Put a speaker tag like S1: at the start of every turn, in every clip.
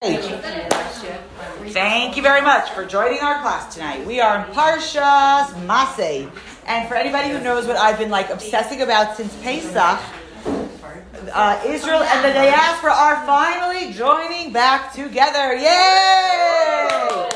S1: Thank you very much for joining our class tonight. We are in Parshas Masei. And for anybody who knows what I've been like obsessing about since Pesach, uh, Israel and the diaspora are finally joining back together. Yay!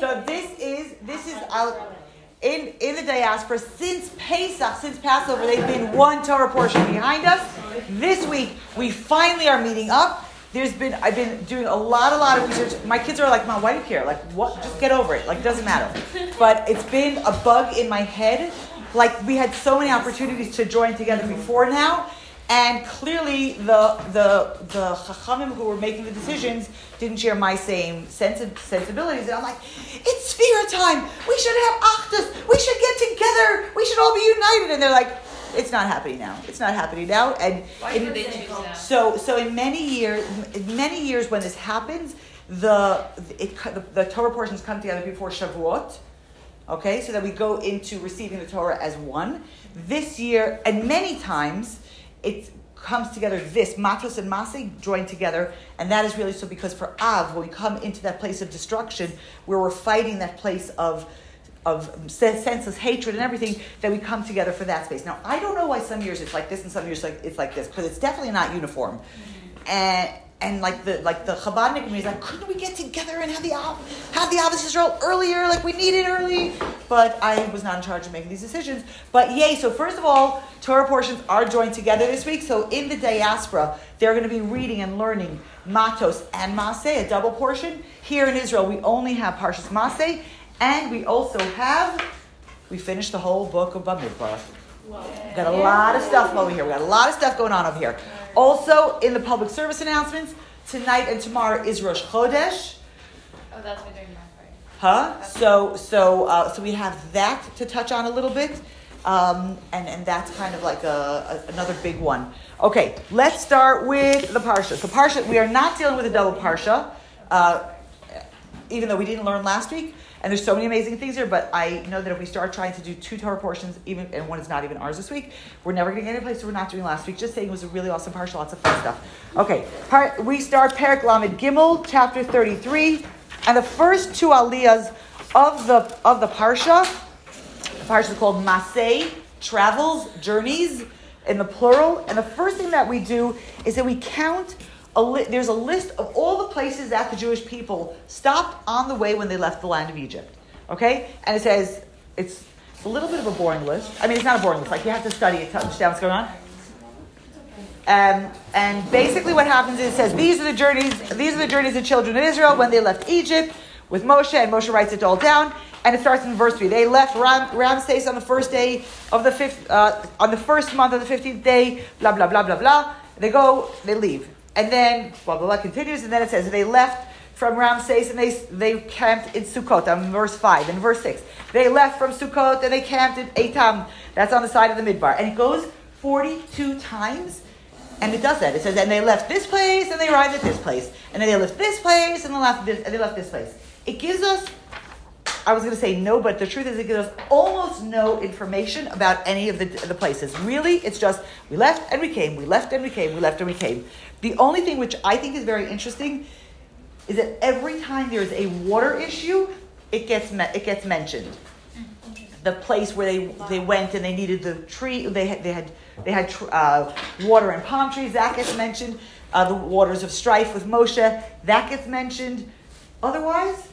S1: So this is this is out in in the diaspora since Pesach, since Passover. They've been one Torah portion behind us. This week we finally are meeting up there's been I've been doing a lot, a lot of research. My kids are like, "Mom, why do you care? Like, what? Just get over it. Like, it doesn't matter." But it's been a bug in my head. Like, we had so many opportunities to join together before now, and clearly the the the chachamim who were making the decisions didn't share my same sense of sensibilities. And I'm like, "It's Sefira time. We should have achdus. We should get together. We should all be united." And they're like it's not happening now. It's not happening now. And
S2: Why they choose that?
S1: so, so in many years, in many years when this happens, the it, the, the Torah portions come together before Shavuot. Okay, so that we go into receiving the Torah as one. This year, and many times, it comes together. This Matos and Masei join together, and that is really so because for Av, when we come into that place of destruction, where we're fighting that place of of senseless hatred and everything that we come together for that space. Now, I don't know why some years it's like this and some years like it's like this because it's definitely not uniform. And and like the like the Chabadnik is like, couldn't we get together and have the have the Ahavas Israel earlier? Like we need it early, but I was not in charge of making these decisions. But yay! So first of all, Torah portions are joined together this week. So in the diaspora, they're going to be reading and learning Matos and Masei, a double portion. Here in Israel, we only have Parshas Masei, and we also have, we finished the whole book of Bamidbar. We've got a lot of stuff over here. We've got a lot of stuff going on over here. Also, in the public service announcements, tonight and tomorrow is Rosh Chodesh.
S2: Oh, that's what doing
S1: Huh? So, so, uh, so we have that to touch on a little bit, um, and and that's kind of like a, a, another big one. Okay, let's start with the parsha. So, parsha, we are not dealing with a double parsha, uh, even though we didn't learn last week. And there's so many amazing things here, but I know that if we start trying to do two Torah portions, even and one is not even ours this week, we're never going to get any place we're not doing last week. Just saying it was a really awesome parsha, lots of fun stuff. Okay, we start Perek Lamed Gimel, chapter 33, and the first two aliyahs of the of the parsha, the parsha is called Masei, travels, journeys, in the plural. And the first thing that we do is that we count a li- there's a list of all the places that the Jewish people stopped on the way when they left the land of Egypt. Okay? And it says, it's a little bit of a boring list. I mean, it's not a boring list. Like, you have to study it to understand what's going on. Um, and basically, what happens is it says these are the journeys. These are the journeys of children of Israel when they left Egypt with Moshe, and Moshe writes it all down. And it starts in verse three. They left Ram, Ramses on the first day of the fifth, uh, on the first month of the fifteenth day. Blah blah blah blah blah. They go, they leave. And then, blah, blah, blah, continues, and then it says, they left from Ramses and they, they camped in Sukkot, on verse 5. and verse 6, they left from Sukkot and they camped in Etam, that's on the side of the Midbar. And it goes 42 times, and it does that. It says, and they left this place and they arrived at this place. And then they left this place and they left this, and they left this place. It gives us I was going to say no, but the truth is it gives us almost no information about any of the, the places. Really, it's just we left and we came, we left and we came, we left and we came. The only thing which I think is very interesting is that every time there is a water issue, it gets me- it gets mentioned. The place where they, they went and they needed the tree, they had, they had, they had uh, water and palm trees, that gets mentioned. Uh, the waters of strife with Moshe, that gets mentioned. Otherwise,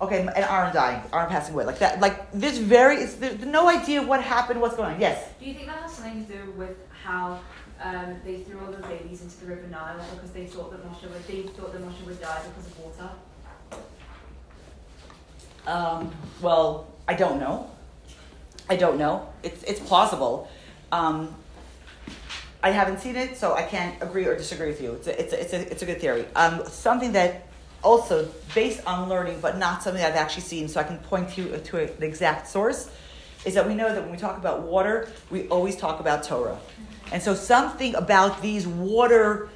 S1: okay, and Aaron dying, Aaron passing away, like that. Like there's very, it's, there's no idea what happened, what's going on. Yes.
S3: Do you think that has something to do with how um, they threw all the babies into the River Nile because they thought that Moshe would, they thought that Moshe would die because of water?
S1: Um, well, I don't know. I don't know. It's it's plausible. Um, I haven't seen it, so I can't agree or disagree with you. It's a, it's a, it's a, it's a good theory. Um, something that also based on learning, but not something I've actually seen, so I can point you to an exact source, is that we know that when we talk about water, we always talk about Torah. And so something about these water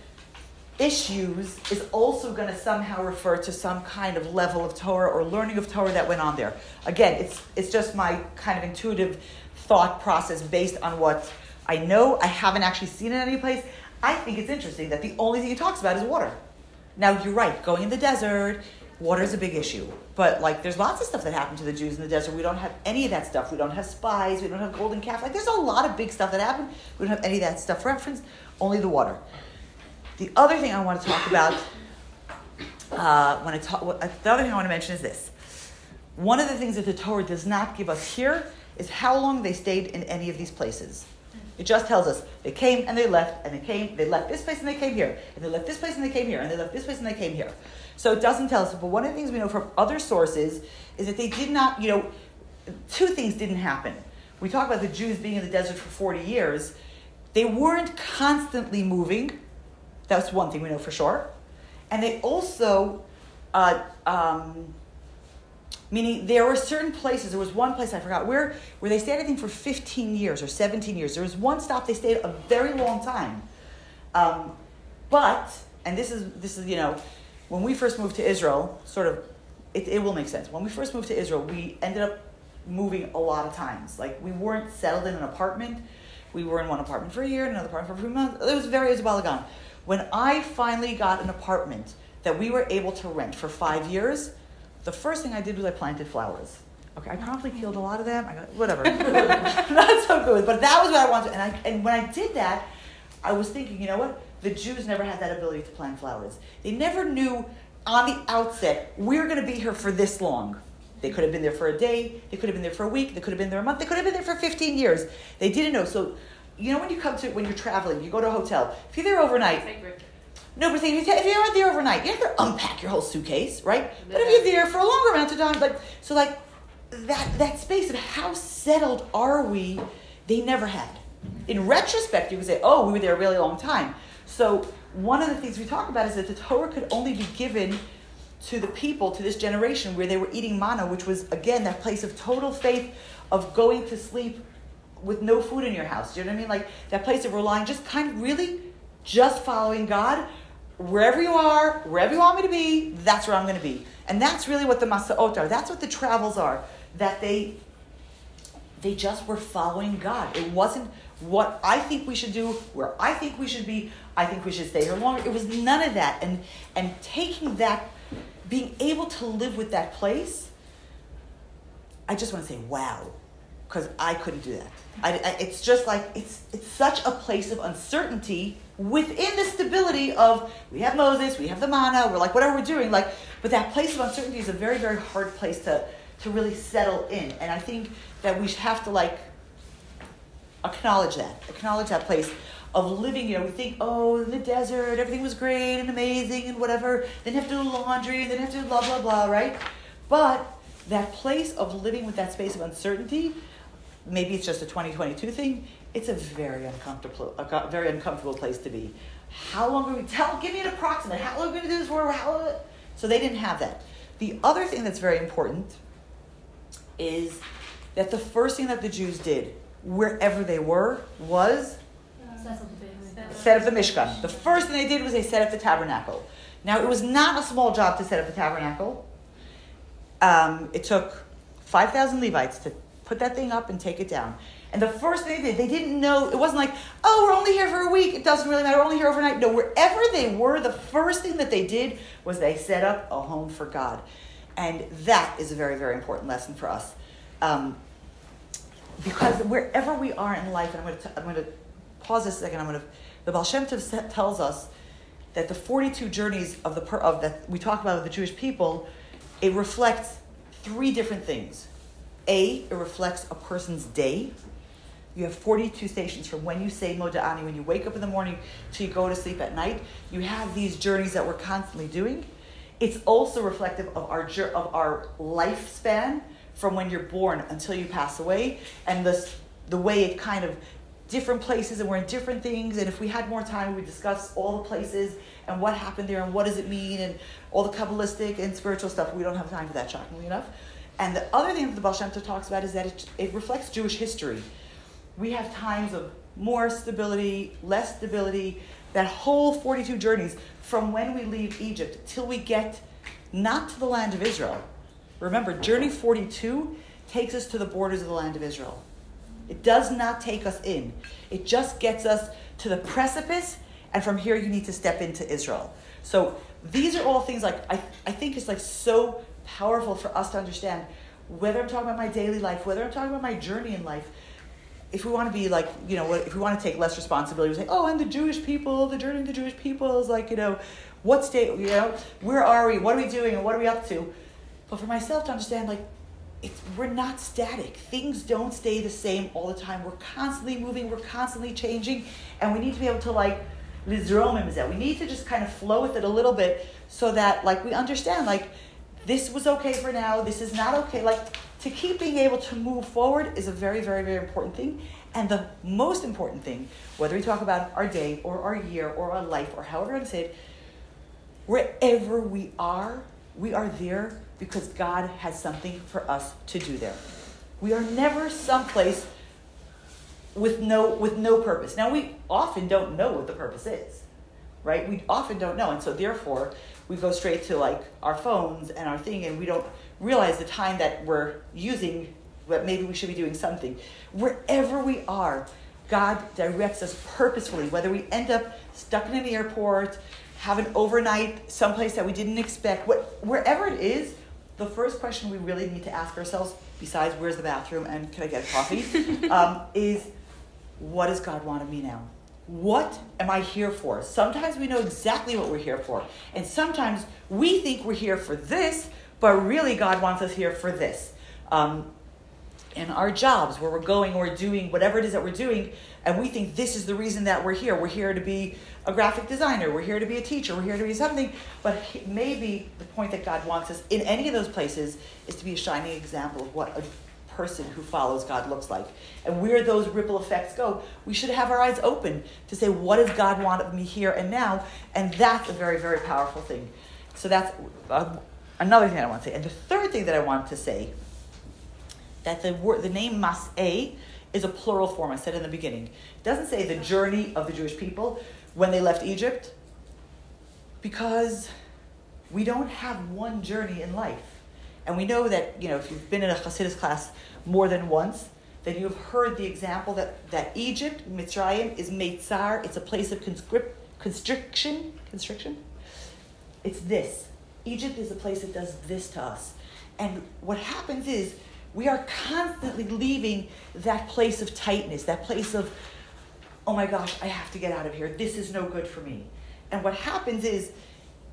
S1: issues is also going to somehow refer to some kind of level of Torah or learning of Torah that went on there. Again, it's, it's just my kind of intuitive thought process based on what I know. I haven't actually seen it any place. I think it's interesting that the only thing he talks about is water. Now you're right. Going in the desert, water is a big issue. But like, there's lots of stuff that happened to the Jews in the desert. We don't have any of that stuff. We don't have spies. We don't have golden calf. Like, there's a lot of big stuff that happened. We don't have any of that stuff referenced. Only the water. The other thing I want to talk about uh, when I talk, uh, the other thing I want to mention is this. One of the things that the Torah does not give us here is how long they stayed in any of these places. It just tells us they came and they left, and they came, they left this place and they came here, and they left this place and they came here, and they left this place and they came here. So it doesn't tell us. But one of the things we know from other sources is that they did not, you know, two things didn't happen. We talk about the Jews being in the desert for 40 years. They weren't constantly moving. That's one thing we know for sure. And they also, uh, um, meaning there were certain places. There was one place I forgot where where they stayed. I think for 15 years or 17 years. There was one stop they stayed a very long time. Um, but and this is this is you know when we first moved to Israel, sort of it, it will make sense. When we first moved to Israel, we ended up moving a lot of times. Like we weren't settled in an apartment. We were in one apartment for a year, and another apartment for a few months. It was very it was a while gone. When I finally got an apartment that we were able to rent for five years, the first thing I did was I planted flowers. Okay, I probably killed a lot of them. I got whatever, not so good. But that was what I wanted, and I and when I did that, I was thinking, you know what? The Jews never had that ability to plant flowers. They never knew on the outset we're going to be here for this long. They could have been there for a day. They could have been there for a week. They could have been there a month. They could have been there for 15 years. They didn't know. So, you know, when you come to when you're traveling, you go to a hotel. If you're there overnight, no, but if you're there overnight, you have to unpack your whole suitcase, right? But if you're there for a longer amount of time, like so, like that that space of how settled are we? They never had. In retrospect, you could say, "Oh, we were there a really long time." So one of the things we talk about is that the Torah could only be given to the people, to this generation, where they were eating manna, which was again that place of total faith, of going to sleep with no food in your house. Do you know what I mean? Like that place of relying, just kind of really, just following God wherever you are, wherever you want me to be, that's where I'm going to be. And that's really what the Masaot are. That's what the travels are. That they they just were following God. It wasn't what I think we should do, where I think we should be. I think we should stay here longer. It was none of that. And and taking that, being able to live with that place, I just want to say, wow, because I couldn't do that. I, I, it's just like it's it's such a place of uncertainty within the stability of we have Moses, we have the manna, we're like whatever we're doing, like but that place of uncertainty is a very very hard place to to really settle in, and I think that we have to like acknowledge that, acknowledge that place of living. You know, we think, oh, in the desert, everything was great and amazing and whatever. Then have to do laundry and then have to do blah blah blah, right? But that place of living with that space of uncertainty maybe it's just a 2022 thing. It's a very uncomfortable, a very uncomfortable place to be. How long are we? Tell, give me an approximate. How long are we going to do this for? How? Long, So they didn't have that. The other thing that's very important is that the first thing that the Jews did, wherever they were, was set up the Mishkan. The first thing they did was they set up the tabernacle. Now it was not a small job to set up the tabernacle. Um, it took five thousand Levites to put that thing up and take it down. And the first thing they did, they didn't know, it wasn't like, oh, we're only here for a week, it doesn't really matter, we're only here overnight. No, wherever they were, the first thing that they did was they set up a home for God. And that is a very, very important lesson for us. Um, because wherever we are in life, and I'm going to, I'm going to pause this a second, I'm going to, the Baal Shem Tov tells us that the 42 journeys of the, of that we talk about of the Jewish people, it reflects three different things. A, it reflects a person's day. You have 42 stations from when you say Modeh Ani, when you wake up in the morning till you go to sleep at night. You have these journeys that we're constantly doing. It's also reflective of our, of our lifespan from when you're born until you pass away and the, the way it kind of different places and we're in different things and if we had more time we would discuss all the places and what happened there and what does it mean and all the kabbalistic and spiritual stuff we don't have time for that shockingly enough and the other thing that the Baal Shem Tov talks about is that it, it reflects Jewish history. We have times of more stability, less stability, that whole 42 journeys from when we leave Egypt till we get not to the land of Israel. Remember, journey 42 takes us to the borders of the land of Israel. It does not take us in, it just gets us to the precipice, and from here you need to step into Israel. So these are all things like I, I think it's like so powerful for us to understand whether I'm talking about my daily life, whether I'm talking about my journey in life. If we want to be like, you know, if we want to take less responsibility, we say, oh, I'm the Jewish people, the journey of the Jewish people is like, you know, what state, you know, where are we, what are we doing, and what are we up to? But for myself to understand, like, it's, we're not static. Things don't stay the same all the time. We're constantly moving, we're constantly changing, and we need to be able to like lizromim we need to just kind of flow with it a little bit so that like we understand like this was okay for now, this is not okay. Like to keep being able to move forward is a very, very, very important thing. And the most important thing, whether we talk about our day or our year or our life or however to say it, wherever we are, we are there because God has something for us to do there. We are never someplace with no with no purpose. Now we often don't know what the purpose is. Right? We often don't know. And so therefore we go straight to like our phones and our thing and we don't realize the time that we're using but maybe we should be doing something. Wherever we are, God directs us purposefully, whether we end up stuck in an airport, have an overnight someplace that we didn't expect, what, wherever it is, the first question we really need to ask ourselves, besides where's the bathroom and can I get a coffee, um, is what does God want of me now? What am I here for? Sometimes we know exactly what we're here for. And sometimes we think we're here for this, but really God wants us here for this. Um, in our jobs, where we're going or doing whatever it is that we're doing, and we think this is the reason that we're here. We're here to be a graphic designer, we're here to be a teacher, we're here to be something. But maybe the point that God wants us in any of those places is to be a shining example of what a person who follows God looks like. And where those ripple effects go, we should have our eyes open to say, what does God want of me here and now? And that's a very, very powerful thing. So that's uh, another thing I want to say. And the third thing that I want to say, that the word, the name Mas'eh is a plural form. I said in the beginning. It doesn't say the journey of the Jewish people when they left Egypt, because we don't have one journey in life. And we know that, you know, if you've been in a Hasidus class more than once, then you have heard the example that, that Egypt, Mitzrayim, is Meitzar. It's a place of constriction. Constriction? It's this. Egypt is a place that does this to us. And what happens is we are constantly leaving that place of tightness, that place of, oh my gosh, I have to get out of here. This is no good for me. And what happens is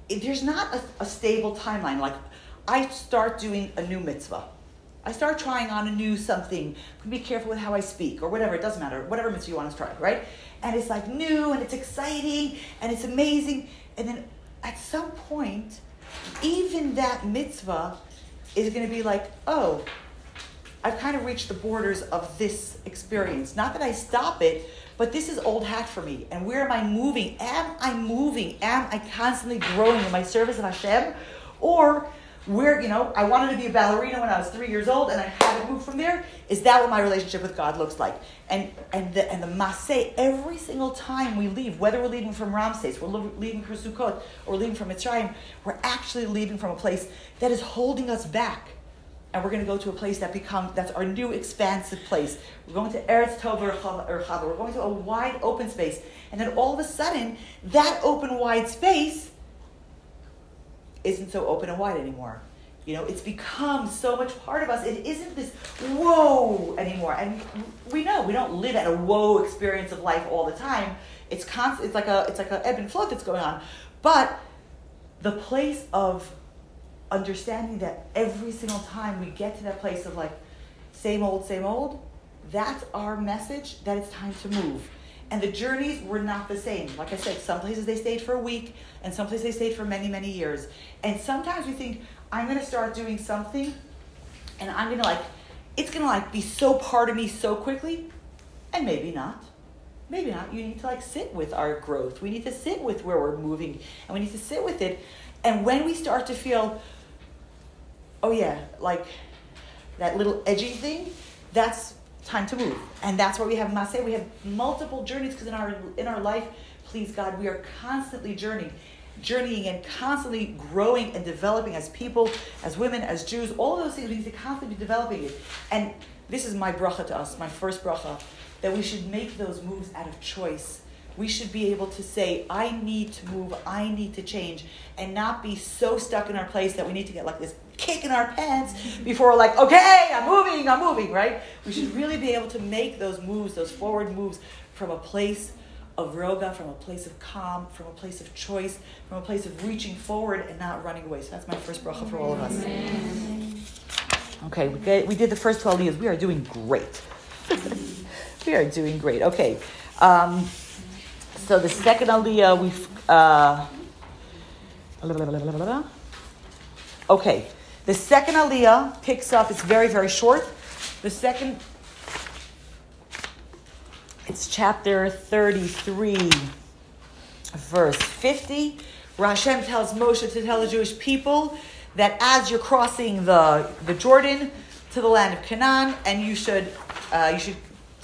S1: there's not a, a stable timeline. Like, I start doing a new mitzvah. I start trying on a new something. Be careful with how I speak or whatever. It doesn't matter. Whatever mitzvah you want to try, right? And it's like new and it's exciting and it's amazing. And then at some point, even that mitzvah is going to be like, oh, I've kind of reached the borders of this experience. Not that I stop it, but this is old hat for me. And where am I moving? Am I moving? Am I constantly growing in my service of Hashem? Or where, you know, I wanted to be a ballerina when I was three years old and I haven't moved from there. Is that what my relationship with God looks like? And and the and the maseh, every single time we leave, whether we're leaving from Ramses, we're leaving from Sukkot, or leaving from Mitzrayim, we're actually leaving from a place that is holding us back. And we're going to go to a place that becomes that's our new expansive place. We're going to Eretz Tov or Chava. We're going to a wide open space. And then all of a sudden, that open wide space isn't so open and wide anymore. You know, it's become so much part of us. It isn't this whoa anymore. And we know we don't live at a whoa experience of life all the time. It's constant. It's like a it's like an ebb and flow that's going on. But the place of understanding that every single time we get to that place of like same old, same old, that's our message that it's time to move. And the journeys were not the same. Like I said, some places they stayed for a week, and some places they stayed for many, many years. And sometimes we think, I'm gonna start doing something, and I'm gonna like, it's gonna like be so part of me so quickly, and maybe not. Maybe not. You need to like sit with our growth. We need to sit with where we're moving, and we need to sit with it. And when we start to feel, oh yeah, like that little edgy thing, that's time to move. And that's why we have Maseh. We have multiple journeys because in our in our life, please God, we are constantly journeying, journeying and constantly growing and developing as people, as women, as Jews. All of those things we need to constantly be developing it. And this is my bracha to us, my first bracha, that we should make those moves out of choice we should be able to say, I need to move, I need to change, and not be so stuck in our place that we need to get like this kick in our pants before we're like, okay, I'm moving, I'm moving, right? We should really be able to make those moves, those forward moves from a place of roga, from a place of calm, from a place of choice, from a place of reaching forward and not running away. So that's my first bracha for all of us. Okay, we, get, we did the first 12 years. We are doing great. we are doing great. Okay. Um, so the second aliyah, we've. Uh, okay. The second aliyah picks up, it's very, very short. The second, it's chapter 33, verse 50. Hashem tells Moshe to tell the Jewish people that as you're crossing the, the Jordan to the land of Canaan, and you should, uh, you should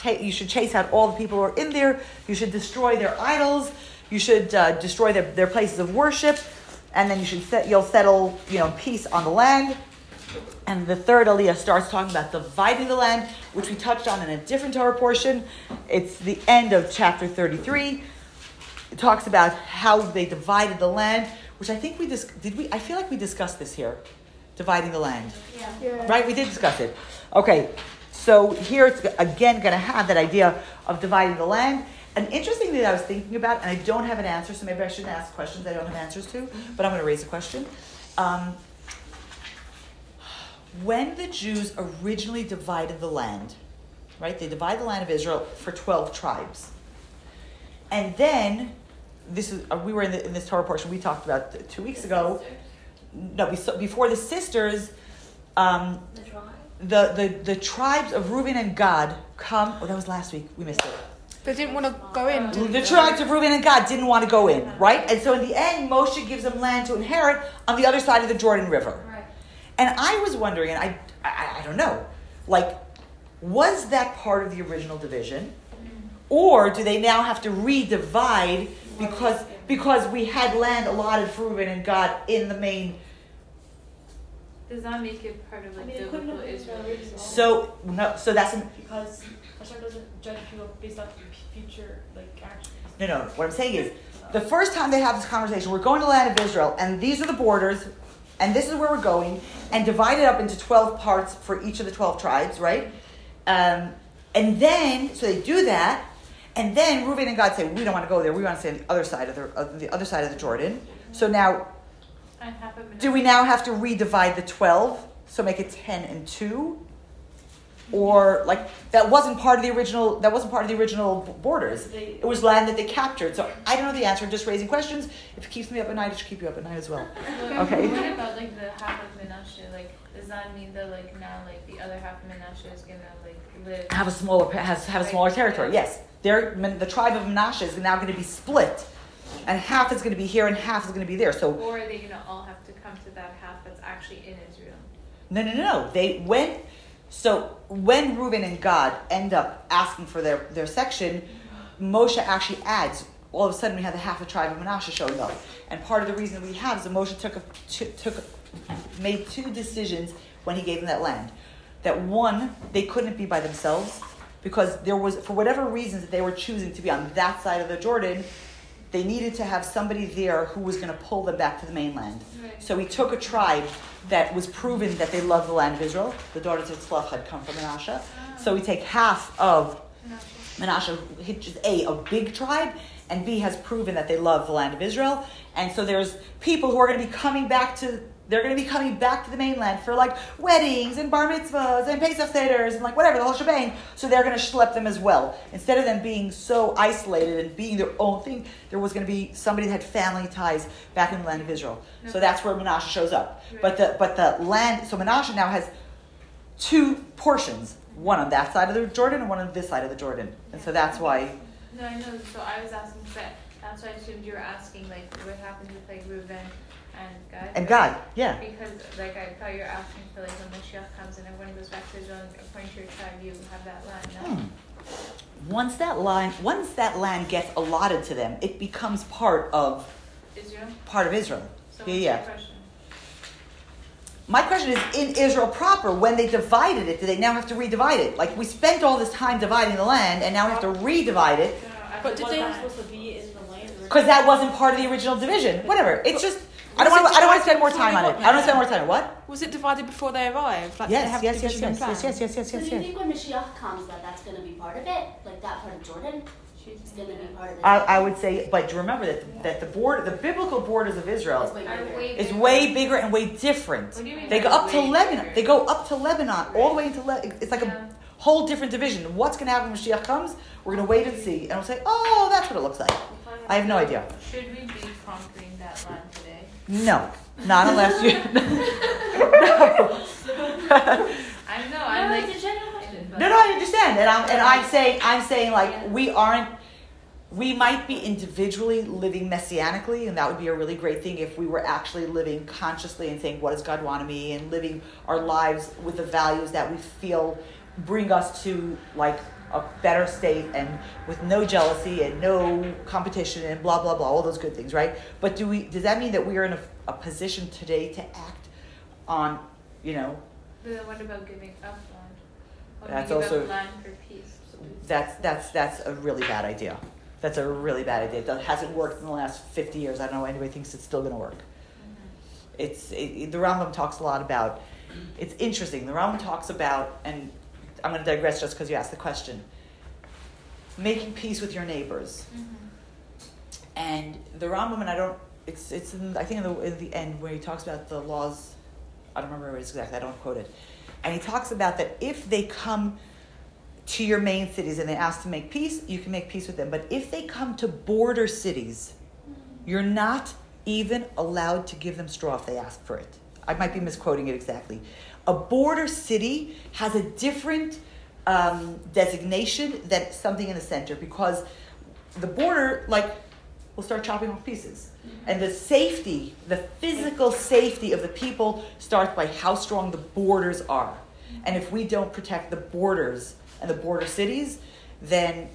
S1: take, you should chase out all the people who are in there. You should destroy their idols. You should uh, destroy their, their places of worship, and then you should set, you'll settle you know peace on the land. And the third aliyah starts talking about dividing the land, which we touched on in a different Torah portion. It's the end of chapter 33. It talks about how they divided the land, which I think we dis- did. We I feel like we discussed this here, dividing the land.
S3: Yeah.
S1: Right? We did discuss it. Okay, so here it's again going to have that idea of dividing the land. An interesting thing that I was thinking about, and I don't have an answer, so maybe I shouldn't ask questions I don't have answers to, but I'm going to raise a question. Um, when the Jews originally divided the land, right? They divided the land of Israel for 12 tribes. And then, this is, uh, we were in, the, in this Torah portion we talked about two weeks ago. No, we before the sisters, um,
S2: The?
S1: The, the, the tribes of Reuben and Gad come. Oh, that was last week. We missed it.
S4: They didn't want to go in.
S1: The tribes of Reuben and Gad didn't want to go in, right? And so in the end, Moshe gives them land to inherit on the other side of the Jordan River.
S2: Right.
S1: And I was wondering, and I, I, I don't know, like, was that part of the original division, or do they now have to redivide because because we had land allotted for Reuben and Gad in the main?
S2: Does that make it part of
S5: I
S2: like
S5: mean, it couldn't
S2: biblical
S5: have
S2: Israel?
S1: So no, so that's an,
S5: because Hashem doesn't judge people based off of future like actions.
S1: no, no. What I'm saying is, the first time they have this conversation, we're going to the land of Israel, and these are the borders, and this is where we're going, and divided up into 12 parts for each of the 12 tribes, right? Um, and then, so they do that, and then Reuben and Gad say, we don't want to go there, we want to stay on the other side of the, of the other side of the Jordan. So now,
S2: And half of
S1: do we now have to redivide the 12, so make it 10 and 2? Or, like, that wasn't part of the original, that wasn't part of the original borders. It was land that they captured. So I don't know the answer. I'm just raising questions. If it keeps me up at night, it should keep you up at night as well. Okay.
S2: What about like the half of Menashe? Like, does that mean that like now like the other half of Menashe is gonna like live?
S1: Have a smaller has have a smaller territory. Yes, They're, the tribe of Menashe is now going to be split, and half is going to be here and half is going to be there. So
S2: Or are they gonna all have to come to that half that's actually in Israel?
S1: no, no, no, no. They when so when Reuben and Gad end up asking for their their section, Moshe actually adds. All of a sudden, we have the half a tribe of Menashe showing up, and part of the reason we have is that Moshe took a, took took made two decisions when he gave them that land. That one, they couldn't be by themselves because there was, for whatever reasons, that they were choosing to be on that side of the Jordan. They needed to have somebody there who was going to pull them back to the mainland.
S2: Right.
S1: So he took a tribe that was proven that they loved the land of Israel. The daughters of Tzlach had come from Menashe. So we take half of Menashe, which is A, a big tribe, and B, has proven that they love the land of Israel. And so there's people who are going to be coming back to, they're going to be coming back to the mainland for like weddings and bar mitzvahs and Pesach seders and like whatever, the whole shebang. So they're going to schlep them as well. Instead of them being so isolated and being their own thing, there was going to be somebody that had family ties back in the land of Israel. So that's where Menashe shows up. But the, but the land, so Menashe now has two portions, one on that side of the Jordan and one on this side of the Jordan. And so that's why,
S2: No, I know. So I was asking that. That's why I assumed you were asking like what happens with like Reuben and Gad.
S1: and Gad, yeah.
S2: Because like I thought you were asking for like when Moshiach comes and everyone goes back to his own according to your tribe, you have that land. No?
S1: Hmm. Once that line, once that land gets allotted to them, it becomes part of
S2: Israel.
S1: part of Israel.
S2: So
S1: Yeah, yeah.
S2: question?
S1: My question is, in Israel proper, when they divided it, do they now have to redivide it? Like we spent all this time dividing the land, and now we have to redivide it.
S2: No, no,
S5: But
S4: did they-
S5: that supposed to be in the land?
S1: Because that wasn't part of the original division. Whatever. It's just I don't
S4: Was it
S1: want. I don't want to spend more time on it.
S4: before
S1: I don't want to spend more time. on it. What?
S4: Was it divided before they arrived? Like, did they
S1: Yes.
S4: have
S1: Yes. Yes.
S4: division
S1: Yes. Yes. Yes. Yes. Yes.
S6: So
S1: Yes.
S6: do you think when Mashiach comes that that's going to be part of it? Like that part of Jordan
S2: She's
S6: is going to be part of it?
S1: I, I would say, but remember that that the board, the biblical borders of Israel,
S6: way
S2: Are
S6: bigger.
S2: way
S1: is way bigger and way different.
S2: What do you mean
S1: They go up to Lebanon.
S2: bigger?
S1: They go up to Lebanon, all the way into Le- It's like
S2: Yeah.
S1: a whole different division. What's going to happen when Mashiach comes? We're going to wait and see, and we'll say, oh, that's what it looks like. I have no idea.
S2: Should we be conquering that land today?
S1: No, not unless you.
S2: I know. I'm
S6: No,
S2: like.
S6: it's a general question.
S1: No, no, I understand, and I'm and I'm saying I'm saying like we aren't. We might be individually living messianically, and that would be a really great thing if we were actually living consciously and saying, "What does God want of me?" and living our lives with the values that we feel bring us to like a better state and with no jealousy and no competition and blah blah blah, all those good things, right? But do we? Does that mean that we are in a, a position today to act on, you know,
S2: Then what about giving up land? What
S1: That's also-
S2: land for peace?
S1: That's that's that's a really bad idea. That's a really bad idea. That hasn't worked in the last fifty years. I don't know why anybody thinks it's still going to work. Mm-hmm. It's it, it- the Rambam talks a lot about. It's interesting. The Rambam talks about, and I'm going to digress just because you asked the question. Making peace with your neighbors, mm-hmm. and the Rambam, and I don't. It's it's in, I think in the in the end where he talks about the laws. I don't remember what it's exactly. I don't quote it, and he talks about that if they come to your main cities and they ask to make peace, you can make peace with them. But if they come to border cities, mm-hmm. you're not even allowed to give them straw if they ask for it. I might be misquoting it exactly. A border city has a different um, designation than something in the center because the border, like, will start chopping off pieces. And the safety, the physical safety of the people starts by how strong the borders are. And if we don't protect the borders and the border cities, then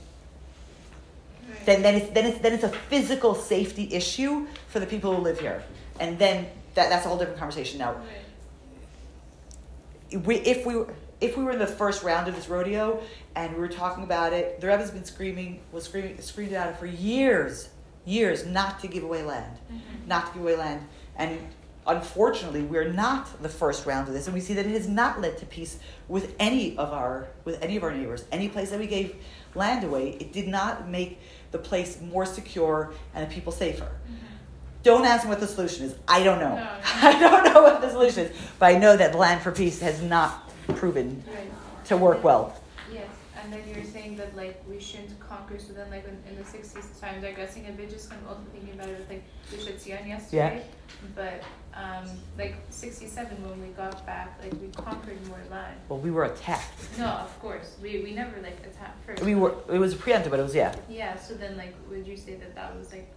S1: then, then it's then it's then it's a physical safety issue for the people who live here. And then that, that's a whole different conversation now. We, if we were if we were in the first round of this rodeo and we were talking about it, the Rebbe's been screaming was screaming screamed about it for years, years not to give away land, mm-hmm. not to give away land. And unfortunately, we're not the first round of this, and we see that it has not led to peace with any of our with any of our neighbors. Any place that we gave land away, it did not make the place more secure and the people safer. Mm-hmm. Don't ask me what the solution is. I don't know.
S2: No.
S1: I don't know what the solution is, but I know that Land for Peace has not proven
S2: Right.
S1: to work well.
S2: Yes, and then you're saying that like we shouldn't conquer. So then, like in, in the '60s, so I'm digressing a bit. Just I'm also thinking about it like Rishon Tzion yesterday. yeah. But um, like '67, when we got back, like we conquered more land.
S1: Well, we were attacked.
S2: No, of course, we we never like attacked first.
S1: We were. It was preemptive, but it was yeah.
S2: Yeah. So then, like, would you say that that was like?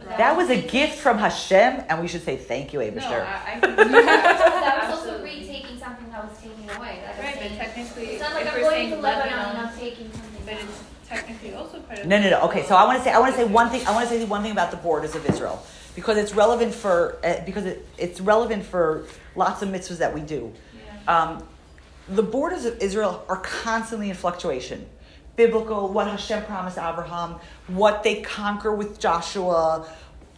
S6: But
S1: That was a gift from Hashem, and we should say thank you,
S2: No, I, I
S7: that was also retaking something that was taken away. That was
S2: Right, but technically,
S7: it's not like
S2: if
S7: I'm going to Lebanon
S2: Lebanon,
S7: and I'm taking something.
S2: but it's technically also part of.
S1: No, no, no. Okay, so I want to say I want to say one thing. I want to say one thing about the borders of Israel because it's relevant for uh, because it, it's relevant for lots of mitzvahs that we do.
S2: Yeah.
S1: Um, the borders of Israel are constantly in fluctuation. Biblical, what Hashem promised Abraham, what they conquer with Joshua,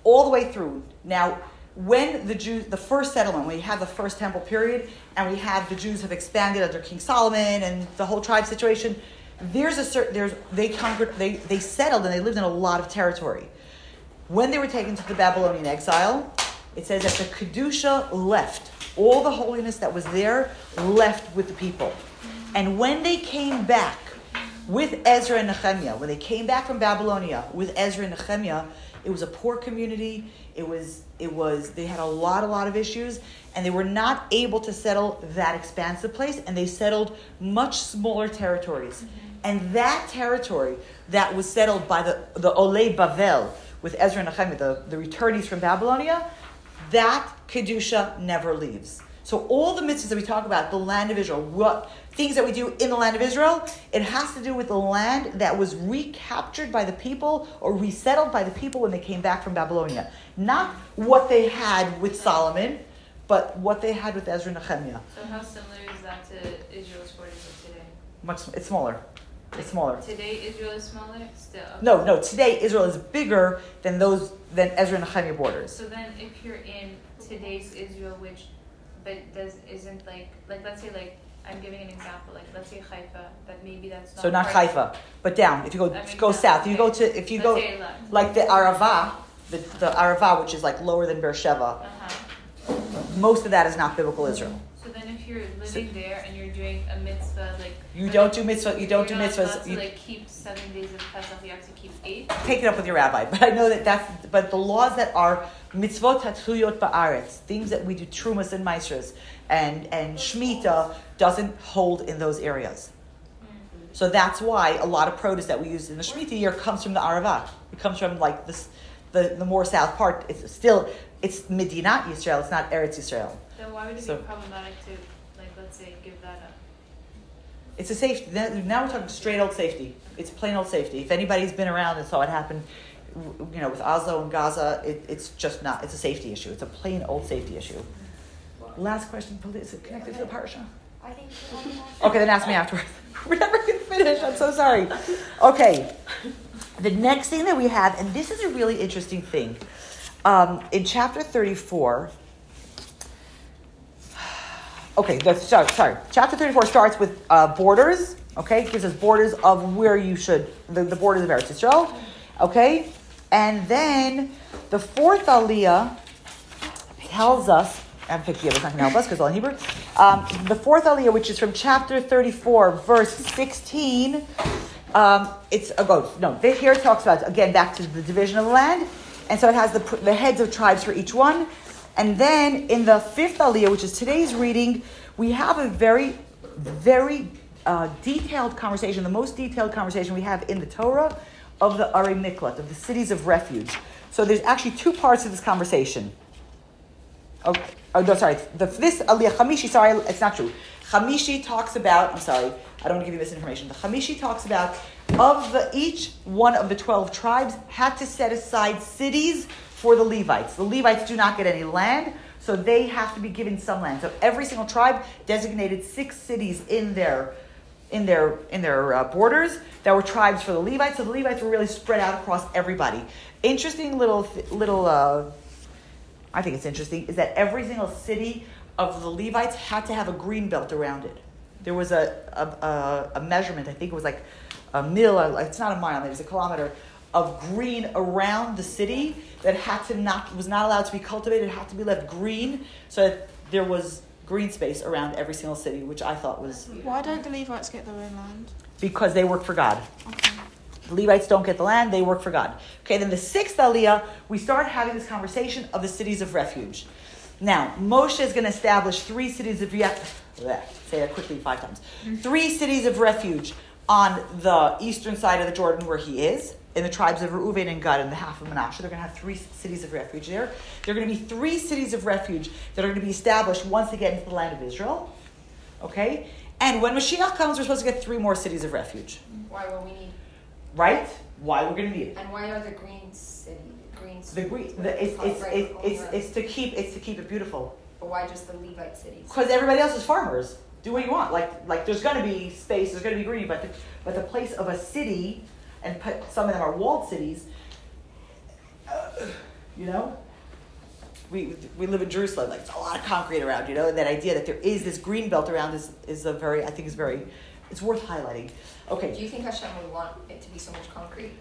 S1: all the way through. Now, when the Jews, the first settlement, we have the first temple period, and we have the Jews have expanded under King Solomon and the whole tribe situation, there's a certain, there's, they conquered, they, they settled and they lived in a lot of territory. When they were taken to the Babylonian exile, it says that the Kedusha left. All the holiness that was there left with the people. And when they came back with Ezra and Nehemiah, when they came back from Babylonia with Ezra and Nehemiah, it was a poor community. It was, it was, they had a lot, a lot of issues, and they were not able to settle that expansive place, and they settled much smaller territories. Mm-hmm. And that territory that was settled by the, the Olei Bavel with Ezra and Nehemiah, the, the returnees from Babylonia, that Kedusha never leaves. So all the mitzvahs that we talk about, the land of Israel, what things that we do in the land of Israel, it has to do with the land that was recaptured by the people or resettled by the people when they came back from Babylonia. Not what they had with Solomon, but what they had with Ezra and Nehemiah.
S2: So how similar is that to Israel's borders of today?
S1: Much, it's smaller. It's smaller.
S2: Today Israel is smaller still.
S1: No, no. Today Israel is bigger than those than Ezra and Nehemiah borders.
S2: So then, if you're in today's Israel, which, but does isn't like like let's say like I'm giving an example like let's say Haifa, that maybe that's not.
S1: So not Haifa, but down. If you go
S2: That makes
S1: go south, if you go to if you
S2: Let's
S1: go like the Arava, the, the Arava, which is like lower than Beersheba,
S2: Uh-huh.
S1: most of that is not biblical Israel.
S2: So you're living there and you're doing a mitzvah, like
S1: You don't
S2: like,
S1: do mitzvah. You don't do mitzvahs. You
S2: like keep seven days of Pesach. You have to keep eight.
S1: take it up with your rabbi. But I know that that's. But the laws that are mitzvot hatluyot ba'aretz, things that we do trumas and maasros, and and shmita doesn't hold in those areas. Mm-hmm. So that's why a lot of produce that we use in the Shemitah year comes from the Arava. It comes from like this, the, the more south part. It's still, it's Medinat Israel. it's not Eretz Israel.
S2: Then why would it
S1: So-
S2: be problematic to say give that up?
S1: It's a safety, now we're talking straight old safety. It's plain old safety. If anybody's been around and saw it happen, you know, with Oslo and Gaza, it, it's just not, it's a safety issue. It's a plain old safety issue. Last question, please, is it connected to the parsha?
S7: I think.
S1: Okay, then ask me afterwards. We're never going to finish. I'm so sorry. Okay. The next thing that we have, and this is a really interesting thing, um, in chapter 34. Okay, the, sorry, sorry. Chapter 34 starts with uh, borders, okay? It gives us borders of where you should, the, the borders of Eretz Israel, okay? And then the fourth aliyah tells us, I'm picking it, it's not going to help us because it's all in Hebrew. Um, the fourth aliyah, which is from chapter 34, verse 16, um, it's, oh, go, no, this here talks about, again, back to the division of the land. And so it has the, the heads of tribes for each one. And then in the fifth aliyah, which is today's reading, we have a very, very uh, detailed conversation, the most detailed conversation we have in the Torah of the Arei Miklat, of the cities of refuge. So there's actually two parts of this conversation. Oh, oh no, sorry. The, this Aliyah Hamishi, sorry, it's not true. Hamishi talks about, I'm sorry, I don't want to give you misinformation. The Hamishi talks about of the each one of the 12 tribes had to set aside cities for the Levites. The Levites do not get any land, so they have to be given some land. So every single tribe designated six cities in their in their in their uh, borders that were tribes for the Levites. So the Levites were really spread out across everybody. Interesting little little uh, I think it's interesting, is that every single city of the Levites had to have a green belt around it. There was a, a, a, a measurement, I think it was like a mil, it's not a mile, maybe it's a kilometer, of green around the city that had to not, was not allowed to be cultivated, had to be left green, so that there was green space around every single city, which I thought was
S4: Why don't the Levites get their own land?
S1: because they work for God.
S4: Okay.
S1: The Levites don't get the land, they work for God. Okay, then the sixth aliyah, we start having this conversation of the cities of refuge. Now, Moshe is going to establish three cities of refuge. Say that quickly five times. Mm-hmm. Three cities of refuge on the eastern side of the Jordan where he is, in the tribes of Reuven and Gad and the half of Manasseh. They're going to have three cities of refuge there. There are going to be three cities of refuge that are going to be established once they get into the land of Israel. Okay? And when Mashiach comes, we're supposed to get three more cities of refuge.
S8: Why will we need,
S1: Right? Why we're going to need it.
S8: and why are the green city, green?
S1: The green, the, it's, it's,
S8: Right,
S1: it's, it's,
S8: over.
S1: it's to keep it's to keep it beautiful.
S8: But why just the Levite cities?
S1: Because everybody else is farmers. Do what you want. Like like there's gonna be space, there's gonna be green, but the, but the place of a city, and put, some of them are walled cities. uh, you know, we we live in Jerusalem. Like it's a lot of concrete around. You know, and that idea that there is this green belt around is is a very I think is very it's worth highlighting. Okay.
S8: Do you think Hashem would want it to be so much concrete?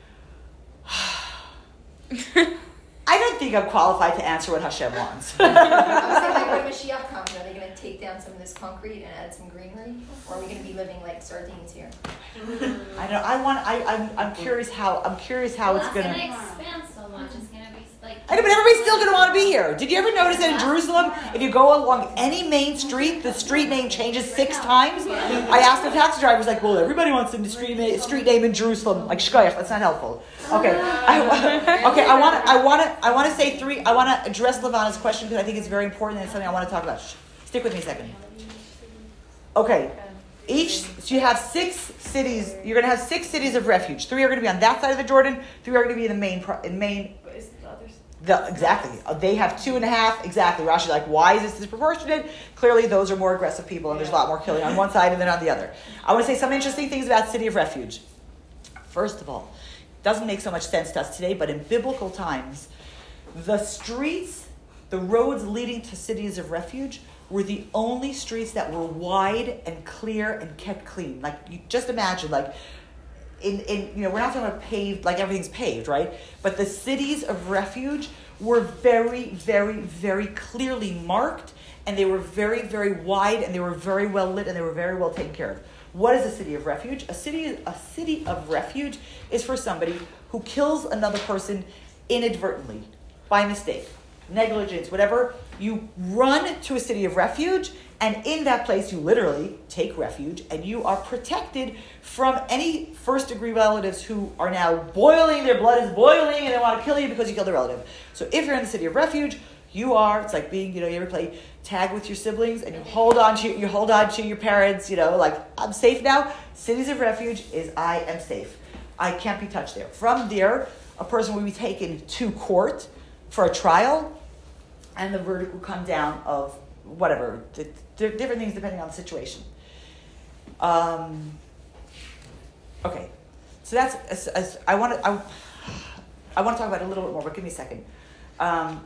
S1: I don't think I'm qualified to answer what Hashem wants.
S8: I'm saying like when Mashiach comes, are they gonna take down some of this concrete and add some greenery? Or are we gonna be living like sardines here?
S1: I don't. I want. I. I'm. I'm curious how. I'm curious how
S7: well,
S1: it's gonna.
S7: gonna expand so much. It's gonna be like.
S1: I know, but everybody's still gonna want to be here. Did you ever notice that in Jerusalem, if you go along any main street, the street name changes six times? I asked the taxi driver, I was like, "Well, everybody wants the street name, street name in Jerusalem." Like shkoyach, that's not helpful. Okay, I, okay. I want to. I want to. I want to say three. I want to address Lavana's question because I think it's very important and it's something I want to talk about. Shh. Stick with me a second. Okay. Each, so you have six cities. You're going to have six cities of refuge. Three are going to be on that side of the Jordan. Three are going to be in the main, in main
S5: the
S1: exactly. They have two and a half. Exactly. Rashi's like, why is this disproportionate? Clearly, those are more aggressive people, and there's a lot more killing on one side and then on the other. I want to say some interesting things about City of Refuge. First of all, it doesn't make so much sense to us today, but in biblical times, the streets, the roads leading to cities of refuge, were the only streets that were wide and clear and kept clean. Like you just imagine, like in, in you know, we're not talking about paved like everything's paved, right? But the cities of refuge were very, very, very clearly marked and they were very, very wide and they were very well lit and they were very well taken care of. What is a city of refuge? A city a city of refuge is for somebody who kills another person inadvertently, by mistake, negligence, whatever. You run to a city of refuge, and in that place, you literally take refuge, and you are protected from any first degree relatives who are now boiling, their blood is boiling, and they want to kill you because you killed a relative. So if you're in the city of refuge, you are, it's like being, you know, you ever play tag with your siblings and you hold on to you hold on to your parents, you know, like I'm safe now. Cities of refuge is I am safe. I can't be touched there. From there, a person will be taken to court for a trial, and the verdict will come down of whatever, different things depending on the situation. Um, okay, so that's as I want to. I, I want to talk about it a little bit more, but give me a second. Um,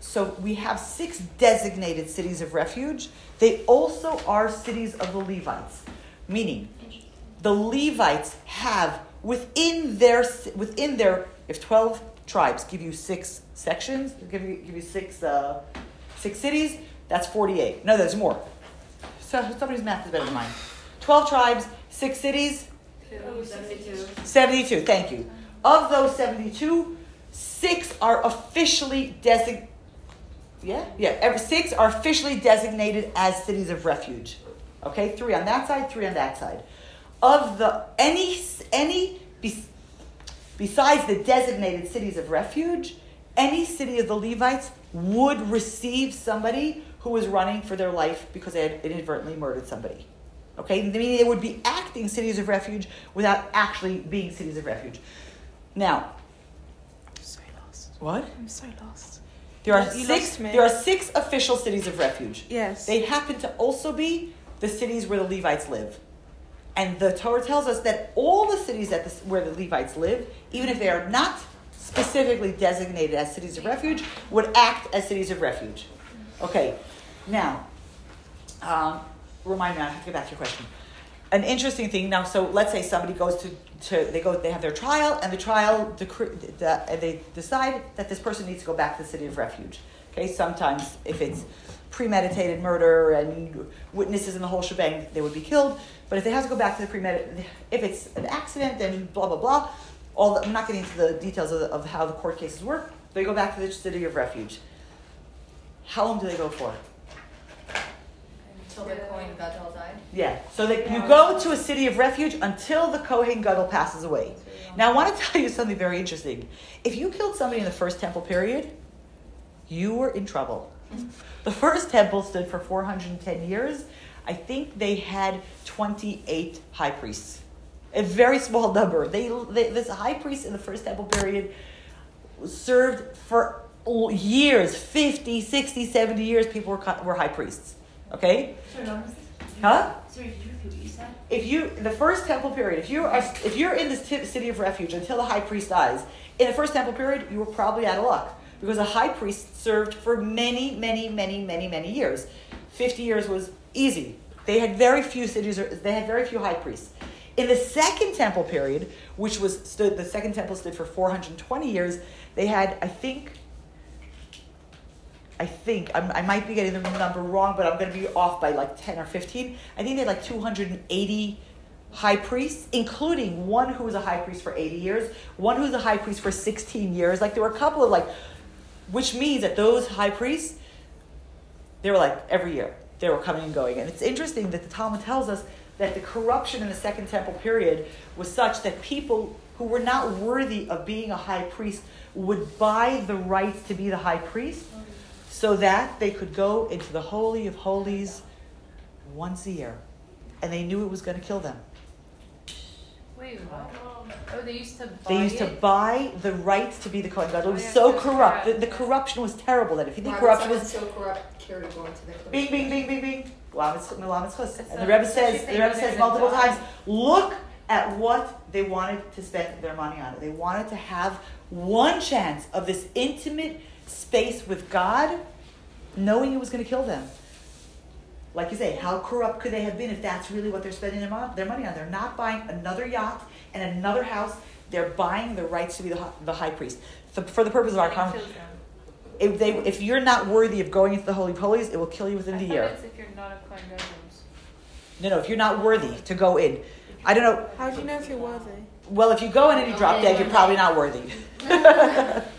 S1: so we have six designated cities of refuge. They also are cities of the Levites, meaning the Levites have within their within their if twelve tribes give you six sections, give you give you six uh, six cities. That's forty eight. No, there's more. So somebody's math is better than mine. Twelve tribes, six cities,
S3: Oh, 72.
S1: 72, thank you. Of those 72, six are officially designated. Yeah, yeah. Every six are officially designated as cities of refuge. Okay, three on that side, three on that side. Of the any any besides the designated cities of refuge, any city of the Levites would receive somebody who was running for their life because they had inadvertently murdered somebody. Okay, meaning they would be acting cities of refuge without actually being cities of refuge. Now,
S4: I'm so lost.
S1: what?
S4: I'm so lost.
S1: There are
S4: You
S1: six. There are six official cities of refuge.
S4: Yes.
S1: They happen to also be the cities where the Levites live, and the Torah tells us that all the cities the, where the Levites live, even if they are not specifically designated as cities of refuge, would act as cities of refuge. Okay, now, um, remind me. I have to get back to your question. An interesting thing now. So let's say somebody goes to, to they go they have their trial and the trial the, they decide that this person needs to go back to the city of refuge. Okay, sometimes if it's premeditated murder and witnesses in the whole shebang, they would be killed. But if they have to go back to the premeditated, if it's an accident, then blah blah blah. All the, I'm not getting into the details of, the, of how the court cases work. They go back to the city of refuge. How long do they go for?
S8: Until the Kohen Gadol died.
S1: Yeah. So that you go to a city of refuge until the Kohen Gadol passes away. Now I want to tell you something very interesting. If you killed somebody in the first temple period, you were in trouble. The first temple stood for 410 years. I think they had 28 high priests. A very small number. They, they this high priest in the first temple period served for years 50 60 70 years people were, were high priests okay
S3: Sorry, long was this?
S1: huh
S3: Sorry, you repeat what you said?
S1: if you the first temple period if you are if you're in this t- city of refuge until the high priest dies in the first temple period you were probably out of luck because a high priest served for many many many many many years 50 years was easy they had very few cities they had very few high priests in the second temple period which was stood the second temple stood for 420 years they had i think I think I'm, I might be getting the number wrong, but I'm going to be off by like 10 or 15. I think they had like 280 high priests, including one who was a high priest for 80 years, one who was a high priest for 16 years. Like there were a couple of like, which means that those high priests, they were like every year they were coming and going. And it's interesting that the Talmud tells us that the corruption in the Second Temple period was such that people who were not worthy of being a high priest would buy the rights to be the high priest so that they could go into the Holy of Holies once a year. And they knew it was going to kill them.
S3: Wait,
S2: what? Oh, they used to buy
S1: They used to
S2: it?
S1: buy the rights to be the Kohen Gadol. It was
S2: Oh, yeah,
S1: so corrupt. The, the corruption was terrible. That if you think
S8: Why
S1: corruption was
S8: so corrupt care to go into the
S1: bing, bing, bing, bing, bing, lametz lametz chus.
S2: It's
S1: and the Rebbe says the Rebbe says multiple times. Look at what they wanted to spend their money on. They wanted to have one chance of this intimate space with God, knowing it was going to kill them. Like you say, how corrupt could they have been if that's really what they're spending their, mon- their money on? They're not buying another yacht and another house. They're buying the rights to be the, hi- the high priest. The, for the purpose of our
S2: It
S1: con-
S2: kills them.
S1: if, they, if you're not worthy of going into the Holy of Holies, it will kill you within
S2: I
S1: the year.
S2: it's if you're not a Kohen
S1: No, no, if you're not worthy to go in. I don't know.
S4: How do you know if you're worthy?
S1: Well, if you go in and you drop oh, dead, you're probably not worthy.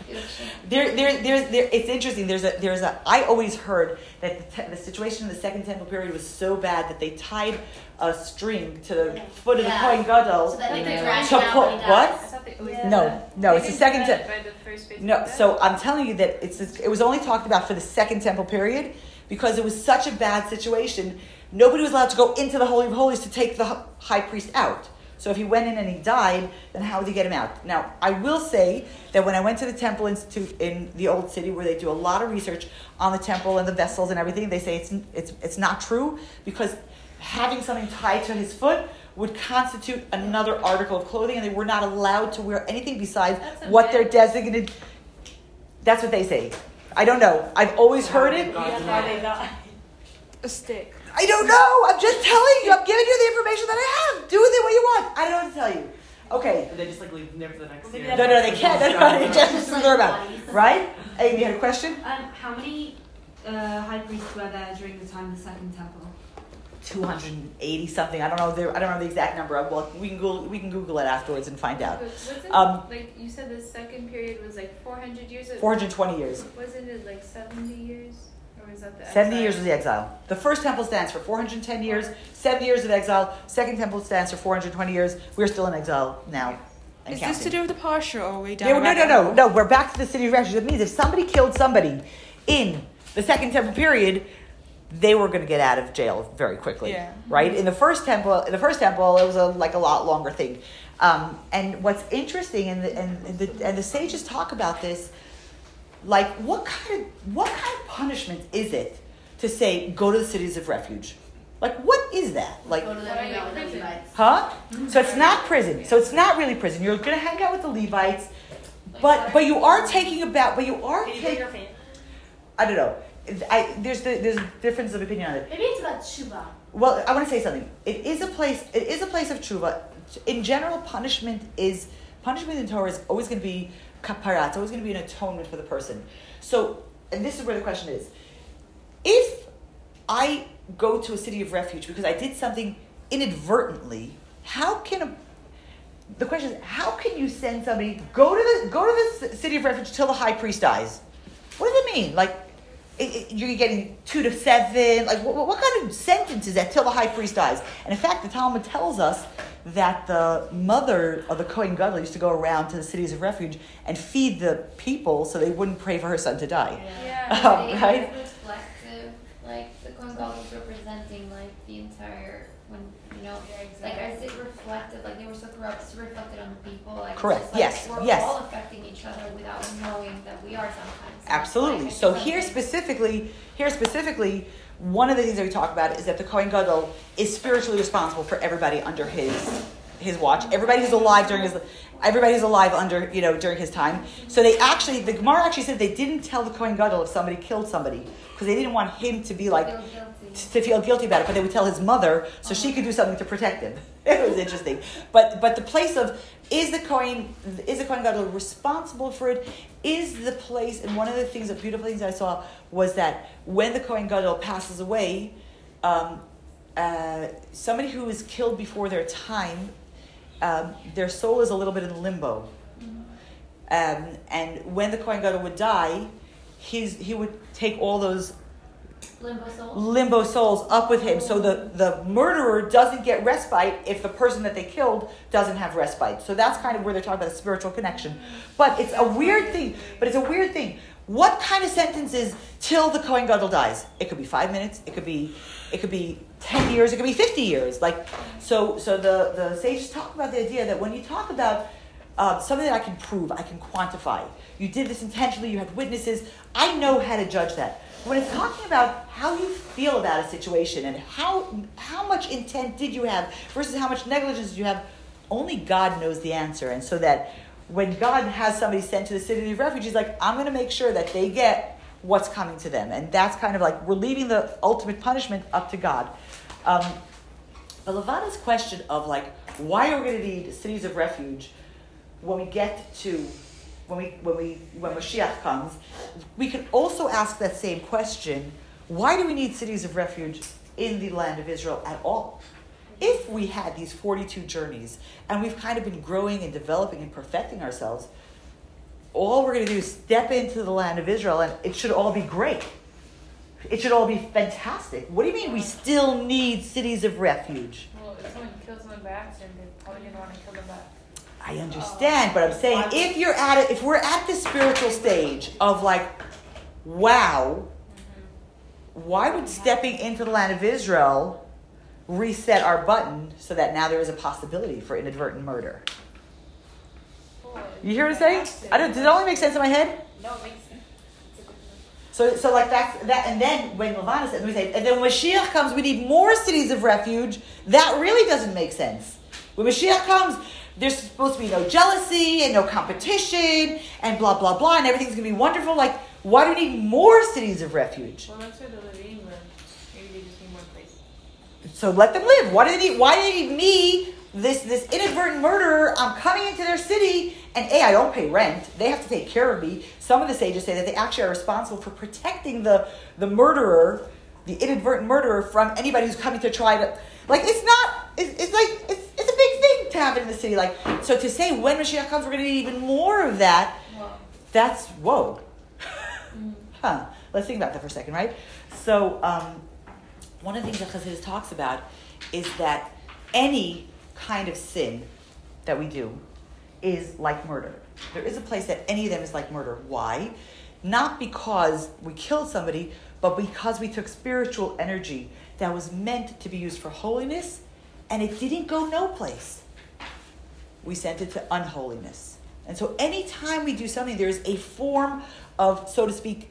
S1: there, there, there's, there, it's interesting. There's a, there's a. I always heard that the, te- the situation in the Second Temple period was so bad that they tied a string to the foot of the
S6: Yeah.
S1: Kohen Gadol.
S6: So they
S2: Like
S6: could
S2: the
S1: to put- what?
S2: I thought they
S6: Yeah.
S2: did
S1: No,
S2: that.
S1: no, it's the second
S2: Temple. that
S1: te-
S2: by the first base
S1: No, so I'm telling you that it's it was only talked about for the Second Temple period because it was such a bad situation. Nobody was allowed to go into the Holy of Holies to take the high priest out. So if he went in and he died, then how would you get him out? Now, I will say that when I went to the Temple Institute in the Old City, where they do a lot of research on the temple and the vessels and everything, they say it's it's it's not true because having something tied to his foot would constitute another article of clothing, and they were not allowed to wear anything besides what their
S2: myth.
S1: designated. That's what they say. I don't know. I've always heard it.
S5: Oh yeah, how they die.
S4: A stick.
S1: I don't know. I'm just telling you. I'm giving you the information that I have. Do with it what you want. I don't know what to tell you. Okay.
S9: And they just like leave them there for the next
S5: Maybe
S9: year.
S1: No, no, they can't. No, no, they just
S6: Just
S1: learn about.
S6: bodies.
S1: Right? Amy, you had a question?
S3: Um, how many uh, high priests were there during the time of the Second Temple?
S1: 280 something. I don't know. The, I don't know the exact number. Well, we can Google. We can Google it afterwards and find out.
S2: But wasn't
S1: Um,
S2: like you said the second period was like 400 years?
S1: 420 years.
S2: Wasn't it like 70 years? Or was that the
S1: 70
S2: exile?
S1: years of the exile. The first temple stands for 410 years, 70 years of exile. Second temple stands for 420 years. We're still in exile now.
S4: Is
S1: counting.
S4: this to do with the partial or are we down
S1: Yeah, no,
S4: about
S1: no, no, no. We're back to the city of refuge. That means if somebody killed somebody in the second temple period, they were going to get out of jail very quickly.
S4: Yeah.
S1: Right. In the first temple, in the first temple, it was a like a lot longer thing. Um, and what's interesting, and the, and the and the sages talk about this, like what kind of what kind of punishment is it to say go to the cities of refuge? Like what is that? Like
S6: Go to the hang out with the? Levites.
S1: Huh? So it's not prison. So it's not really prison. You're going to hang out with the Levites, but but you are taking about but you are taking.
S5: your fan?
S1: I don't know. I there's the, there's a difference of opinion on it.
S6: Maybe it's about tshuva.
S1: Well, I want to say something. It is a place. It is a place of tshuva. In general, punishment is punishment in Torah is always going to be kapara. It's always going to be an atonement for the person. So, and this is where the question is: If I go to a city of refuge because I did something inadvertently, how can a the question is how can you send somebody go to the go to the city of refuge till the high priest dies? What does it mean? Like it, it- you're getting two to seven. Like what, what kind of sentence is that till the high priest dies? And in fact, the Talmud tells us that the mother of the Kohen Gadol used to go around to the cities of refuge and feed the people so they wouldn't pray for her son to die.
S2: Yeah.
S1: Um, right?
S7: reflective, like the Kohen Gadol was representing like the entire when you know like as it reflected like they were so corrupt it's reflected on the people like
S1: Correct.
S7: just, like,
S1: Yes.
S7: we're
S1: Yes.
S7: all affecting each other without knowing that we are sometimes And it's
S1: Absolutely. So here specifically, here specifically, one of the things that we talk about is that the Kohen Gadol is spiritually responsible for everybody under his his watch. Everybody who's alive during his everybody who's alive under you know during his time. So they actually the Gemara actually said they didn't tell the Kohen Gadol if somebody killed somebody because they didn't want him to be like. To feel guilty about it, but they would tell his mother so she could do something to protect him. It was interesting. But but the place of is the Kohen is the Kohen Gadol responsible for it? Is the place and one of the things, the beautiful things I saw was that when the Kohen Gadol passes away, um, uh, somebody who is killed before their time, um, their soul is a little bit in limbo. Um, and when the Kohen Gadol would die, he's, he would take all those
S7: limbo soul
S1: limbo souls up with him. So the, the murderer doesn't get respite if the person that they killed doesn't have respite. So that's kind of where they're talking about a spiritual connection. But it's a weird thing. But it's a weird thing. what kind of sentence is till the Kohen Gadol dies? It could be five minutes. It could be, it could be ten years. It could be fifty years. Like, so, so the the sages talk about the idea that when you talk about uh, something that I can prove, I can quantify. You did this intentionally. You had witnesses. I know how to judge that. When it's talking about how you feel about a situation and how how much intent did you have versus how much negligence you have, only God knows the answer. And so that when God has somebody sent to the city of refuge, He's like, I'm going to make sure that they get what's coming to them, and that's kind of like we're leaving the ultimate punishment up to God. Um, but Levana's question of like, why are we going to need cities of refuge when we get to when we when we when Mashiach comes, we can also ask that same question: Why do we need cities of refuge in the land of Israel at all? If we had these forty-two journeys and we've kind of been growing and developing and perfecting ourselves, all we're going to do is step into the land of Israel, and it should all be great. It should all be fantastic. What do you mean we still need cities of refuge?
S2: Well, if someone kills someone by accident, they probably didn't want to kill them back.
S1: I understand, but I'm saying if you're at it, if we're at the spiritual stage of like, wow, why would stepping into the land of Israel reset our button so that now there is a possibility for inadvertent murder? You hear what I'm saying? I don't, does it only make sense in my head?
S5: No, it makes sense. It's a good.
S1: So, so like that's that, and then when Levana said, we say, and then when Mashiach comes, we need more cities of refuge. That really doesn't make sense. When Mashiach comes, there's supposed to be no jealousy and no competition and blah blah blah, and everything's gonna be wonderful. Like, why do we need more cities of refuge?
S2: Well, that's where live. Maybe they just need more place.
S1: So let them live. Why do they need? Why do they need me? This this inadvertent murderer. I'm coming into their city, and a I don't pay rent. They have to take care of me. Some of the sages say that they actually are responsible for protecting the the murderer, the inadvertent murderer, from anybody who's coming to try to. Like it's not. It's, it's like it's, it's a big thing to have in the city. Like so to say when Mashiach comes, we're going to need even more of that.
S2: Well,
S1: That's whoa. huh. Let's think about that for a second, right? So, um, one of the things that Chassidus talks about is that any kind of sin that we do is like murder. There is a place that any of them is like murder. Why? Not because we killed somebody, but because we took spiritual energy that was meant to be used for holiness and it didn't go no place. We sent it to unholiness. And so anytime we do something, there's a form of, so to speak,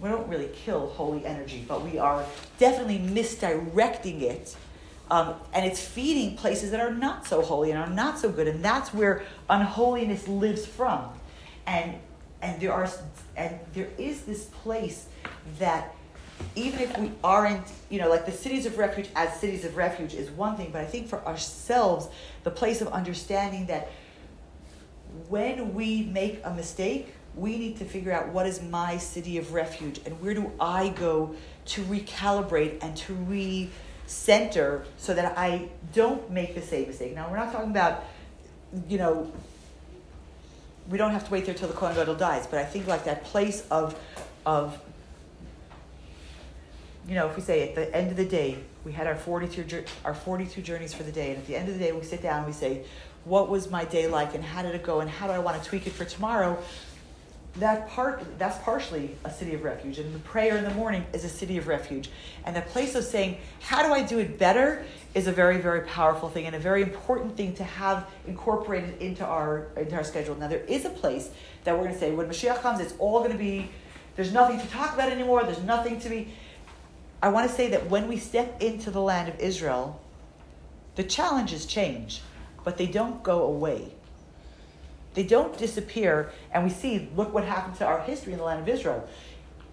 S1: we don't really kill holy energy, but we are definitely misdirecting it. Um, and it's feeding places that are not so holy and are not so good. And that's where unholiness lives from. And, and, there are, and there is this place that even if we aren't, you know, like the cities of refuge as cities of refuge is one thing, but I think for ourselves, the place of understanding that when we make a mistake, we need to figure out what is my city of refuge and where do I go to recalibrate and to recenter so that I don't make the same mistake. Now, we're not talking about, you know, we don't have to wait there till the Kohen Gadol dies, but I think like that place of, of, you know, if we say at the end of the day, we had our 42, our 42 journeys for the day, and at the end of the day, we sit down and we say, what was my day like, and how did it go, and how do I want to tweak it for tomorrow? That part, that's partially a city of refuge, and the prayer in the morning is a city of refuge. And the place of saying, how do I do it better, is a very, very powerful thing and a very important thing to have incorporated into our into our schedule. Now, there is a place that we're going to say when Mashiach comes, it's all going to be. There's nothing to talk about anymore. There's nothing to be. I want to say that when we step into the land of Israel, the challenges change, but they don't go away. They don't disappear, and we see, look what happened to our history in the land of Israel.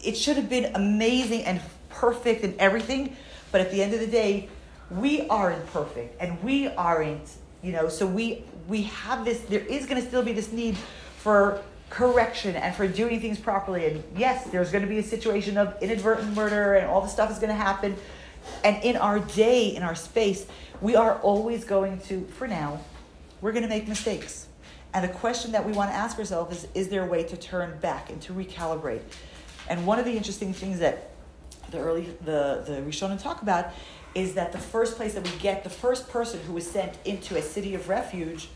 S1: It should have been amazing and perfect and everything, but at the end of the day, we aren't perfect, and we aren't, you know, so we we have this, there is going to still be this need for correction and for doing things properly. And yes, there's going to be a situation of inadvertent murder and all the stuff is going to happen. And in our day, in our space, we are always going to, for now, we're going to make mistakes. And the question that we want to ask ourselves is is there a way to turn back and to recalibrate? And one of the interesting things that the early the the Rishonim talk about is that the first place that we get the first person who was sent into a city of refuge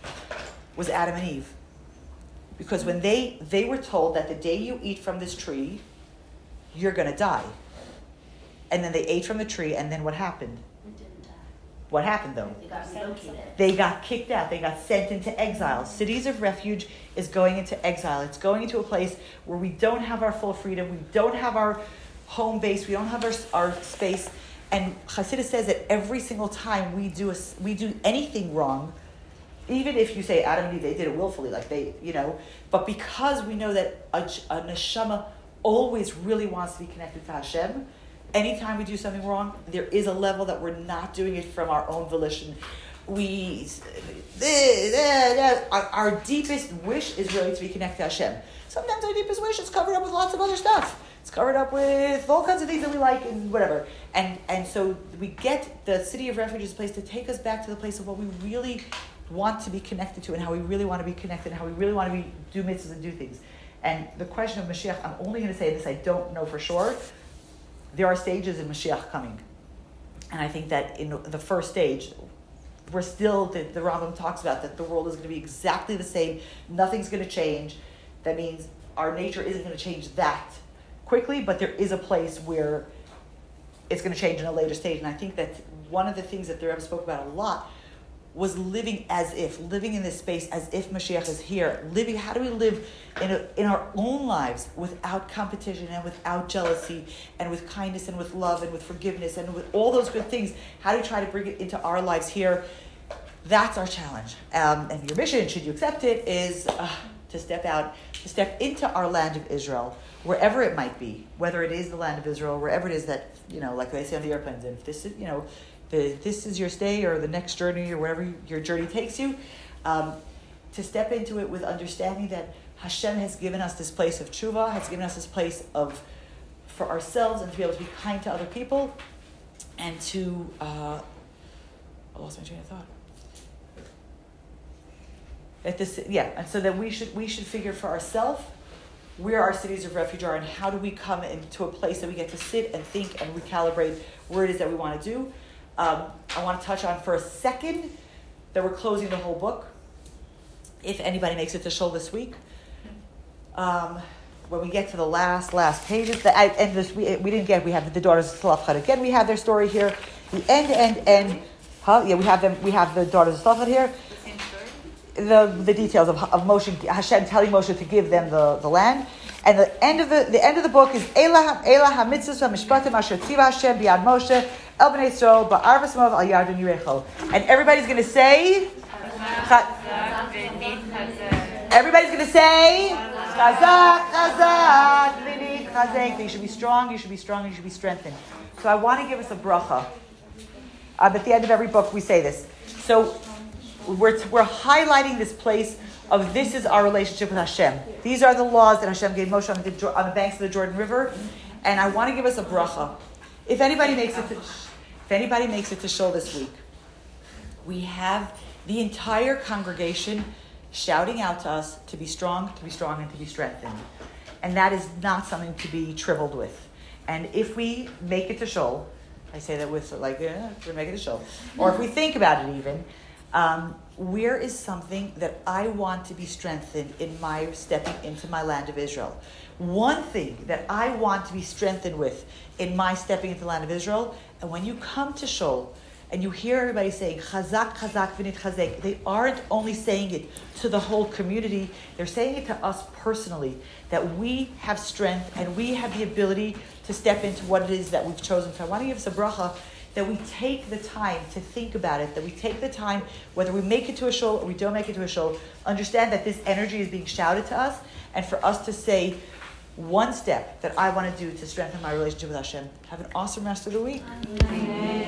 S1: was Adam and Eve. Because when they they were told that the day you eat from this tree, you're gonna die. And then they ate from the tree, and then what happened?
S6: It didn't die.
S1: What happened though?
S6: They got relocated.
S1: They got kicked out. They got sent into exile. Cities of refuge is going into exile. It's going into a place where we don't have our full freedom. We don't have our home base. We don't have our, our space. And Hasidus says that every single time we do a, we do anything wrong, even if you say Adam and Eve, they did it willfully, like they, you know, but because we know that a, a neshama always really wants to be connected to Hashem, anytime we do something wrong, there is a level that we're not doing it from our own volition. We, eh, eh, eh, our, our deepest wish is really to be connected to Hashem. Sometimes our deepest wish is covered up with lots of other stuff. It's covered up with all kinds of things that we like and whatever. And and so we get the city of refuge is a place to take us back to the place of what we really want to be connected to and how we really want to be connected and how we really want to be do mitzvahs and do things. And the question of Mashiach, I'm only going to say this, I don't know for sure. There are stages in Mashiach coming. And I think that in the first stage, we're still, the, the Rambam talks about that the world is going to be exactly the same. Nothing's going to change. That means our nature isn't going to change that quickly, but there is a place where it's going to change in a later stage. And I think that one of the things that the Rebbe spoke about a lot was living as if, living in this space as if Mashiach is here. Living, how do we live in, a, in our own lives without competition and without jealousy and with kindness and with love and with forgiveness and with all those good things? How do we try to bring it into our lives here? That's our challenge. Um, and your mission, should you accept it, is uh, to step out, to step into our land of Israel, wherever it might be, whether it is the land of Israel, wherever it is that, you know, like they say on the airplanes, and if this is, you know, the, this is your stay or the next journey or wherever your journey takes you, um, to step into it with understanding that Hashem has given us this place of tshuva, has given us this place of for ourselves and to be able to be kind to other people and to uh, I lost my train of thought. That this yeah, and so that we should we should figure for ourselves where our cities of refuge are and how do we come into a place that we get to sit and think and recalibrate where it is that we want to do. Um, I want to touch on for a second that we're closing the whole book. If anybody makes it to Shul this week, um, when we get to the last last pages, the and this we, we didn't get. We have the daughters of Tzelafchad again. We have their story here. The end end end. Huh? Yeah, we have them. We have the daughters of Tzelafchad here. The, the details of, of Moshe, Hashem telling Moshe to give them the, the land. And the end of the, the end of the book is Elah Elah HaMitzvah Mishpatim Asher Tziva Hashem Moshe El Bnei Yisrael Ba'arvas Moav Al Yarden Yericho. And everybody's going to say, everybody's going to say, Chazak, Chazak, Chazak. You should be strong, you should be strong, you should be strengthened. So I want to give us a bracha. Um, at the end of every book, we say this. So we're, we're highlighting this place of this is our relationship with Hashem. These are the laws that Hashem gave Moshe on the, on the banks of the Jordan River. And I want to give us a bracha. If anybody makes it to, if anybody makes it to Shul this week, we have the entire congregation shouting out to us to be strong, to be strong, and to be strengthened. And that is not something to be trivialed with. And if we make it to Shul, I say that with like, yeah, we're making to Shul. Or if we think about it even, um, where is something that I want to be strengthened in my stepping into my land of Israel? One thing that I want to be strengthened with in my stepping into the land of Israel, and when you come to Shul and you hear everybody saying Chazak, Chazak, V'nitchazek, they aren't only saying it to the whole community, they're saying it to us personally, that we have strength and we have the ability to step into what it is that we've chosen. So I want to give us a bracha that we take the time to think about it, that we take the time, whether we make it to a shul or we don't make it to a shul, understand that this energy is being shouted to us, and for us to say one step that I want to do to strengthen my relationship with Hashem. Have an awesome rest of the week. Amen.